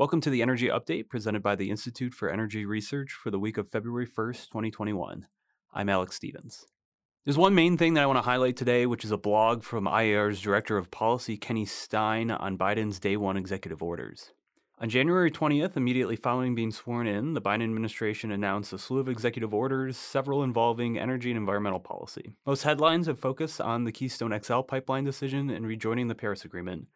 Welcome to the Energy Update presented by the Institute for Energy Research for the week of February 1st, 2021. I'm Alex Stevens. There's one main thing that I want to highlight today, which is a blog from IER's Director of Policy, Kenny Stein, on Biden's Day One executive orders. On January 20th, immediately following being sworn in, the Biden administration announced a slew of executive orders, several involving energy and environmental policy. Most headlines have focused on the Keystone XL pipeline decision and rejoining the Paris Agreement,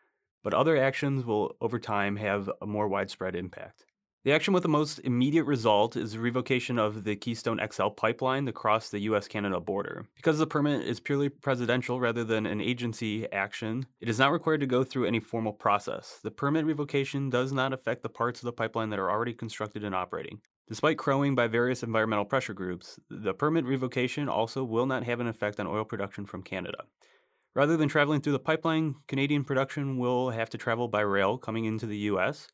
but other actions will, over time, have a more widespread impact. The action with the most immediate result is the revocation of the Keystone XL pipeline across the US Canada border. Because the permit is purely presidential rather than an agency action, it is not required to go through any formal process. The permit revocation does not affect the parts of the pipeline that are already constructed and operating. Despite crowing by various environmental pressure groups, the permit revocation also will not have an effect on oil production from Canada. Rather than traveling through the pipeline, Canadian production will have to travel by rail coming into the US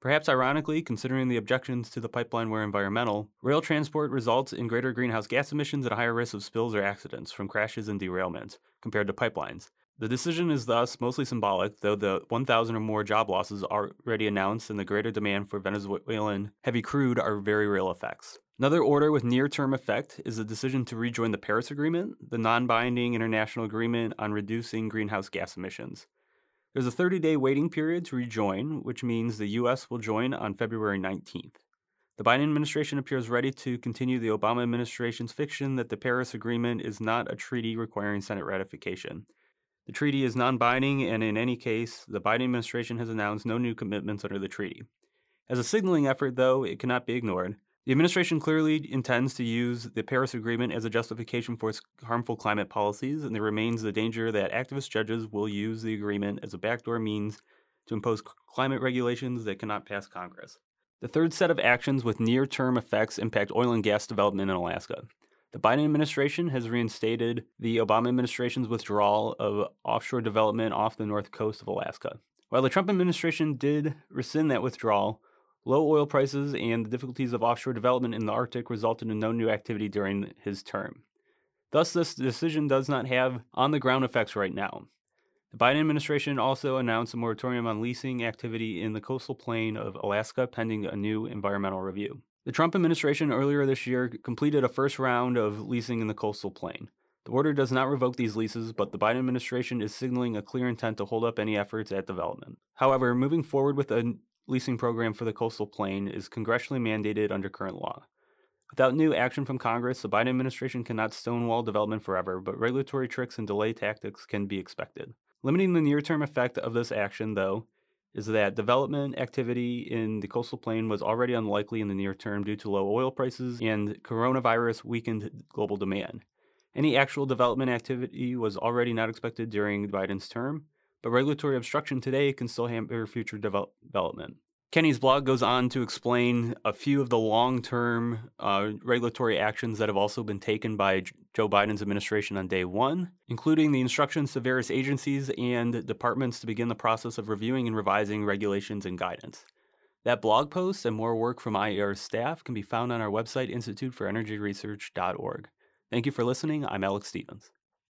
Perhaps ironically, considering the objections to the pipeline were environmental, rail transport results in greater greenhouse gas emissions and a higher risk of spills or accidents from crashes and derailments compared to pipelines. The decision is thus mostly symbolic, though the 1,000 or more job losses already announced and the greater demand for Venezuelan heavy crude are very real effects. Another order with near term effect is the decision to rejoin the Paris Agreement, the non binding international agreement on reducing greenhouse gas emissions. There's a 30 day waiting period to rejoin, which means the U.S. will join on February 19th. The Biden administration appears ready to continue the Obama administration's fiction that the Paris Agreement is not a treaty requiring Senate ratification. The treaty is non binding, and in any case, the Biden administration has announced no new commitments under the treaty. As a signaling effort, though, it cannot be ignored. The administration clearly intends to use the Paris Agreement as a justification for its harmful climate policies, and there remains the danger that activist judges will use the agreement as a backdoor means to impose climate regulations that cannot pass Congress. The third set of actions with near term effects impact oil and gas development in Alaska. The Biden administration has reinstated the Obama administration's withdrawal of offshore development off the north coast of Alaska. While the Trump administration did rescind that withdrawal, Low oil prices and the difficulties of offshore development in the Arctic resulted in no new activity during his term. Thus, this decision does not have on the ground effects right now. The Biden administration also announced a moratorium on leasing activity in the coastal plain of Alaska pending a new environmental review. The Trump administration earlier this year completed a first round of leasing in the coastal plain. The order does not revoke these leases, but the Biden administration is signaling a clear intent to hold up any efforts at development. However, moving forward with a leasing program for the coastal plain is congressionally mandated under current law. Without new action from Congress, the Biden administration cannot stonewall development forever, but regulatory tricks and delay tactics can be expected. Limiting the near term effect of this action, though, is that development activity in the coastal plain was already unlikely in the near term due to low oil prices and coronavirus weakened global demand. Any actual development activity was already not expected during Biden's term, but regulatory obstruction today can still hamper future develop- development. Kenny's blog goes on to explain a few of the long term uh, regulatory actions that have also been taken by Joe Biden's administration on day one, including the instructions to various agencies and departments to begin the process of reviewing and revising regulations and guidance. That blog post and more work from IER's staff can be found on our website, instituteforenergyresearch.org. Thank you for listening. I'm Alex Stevens.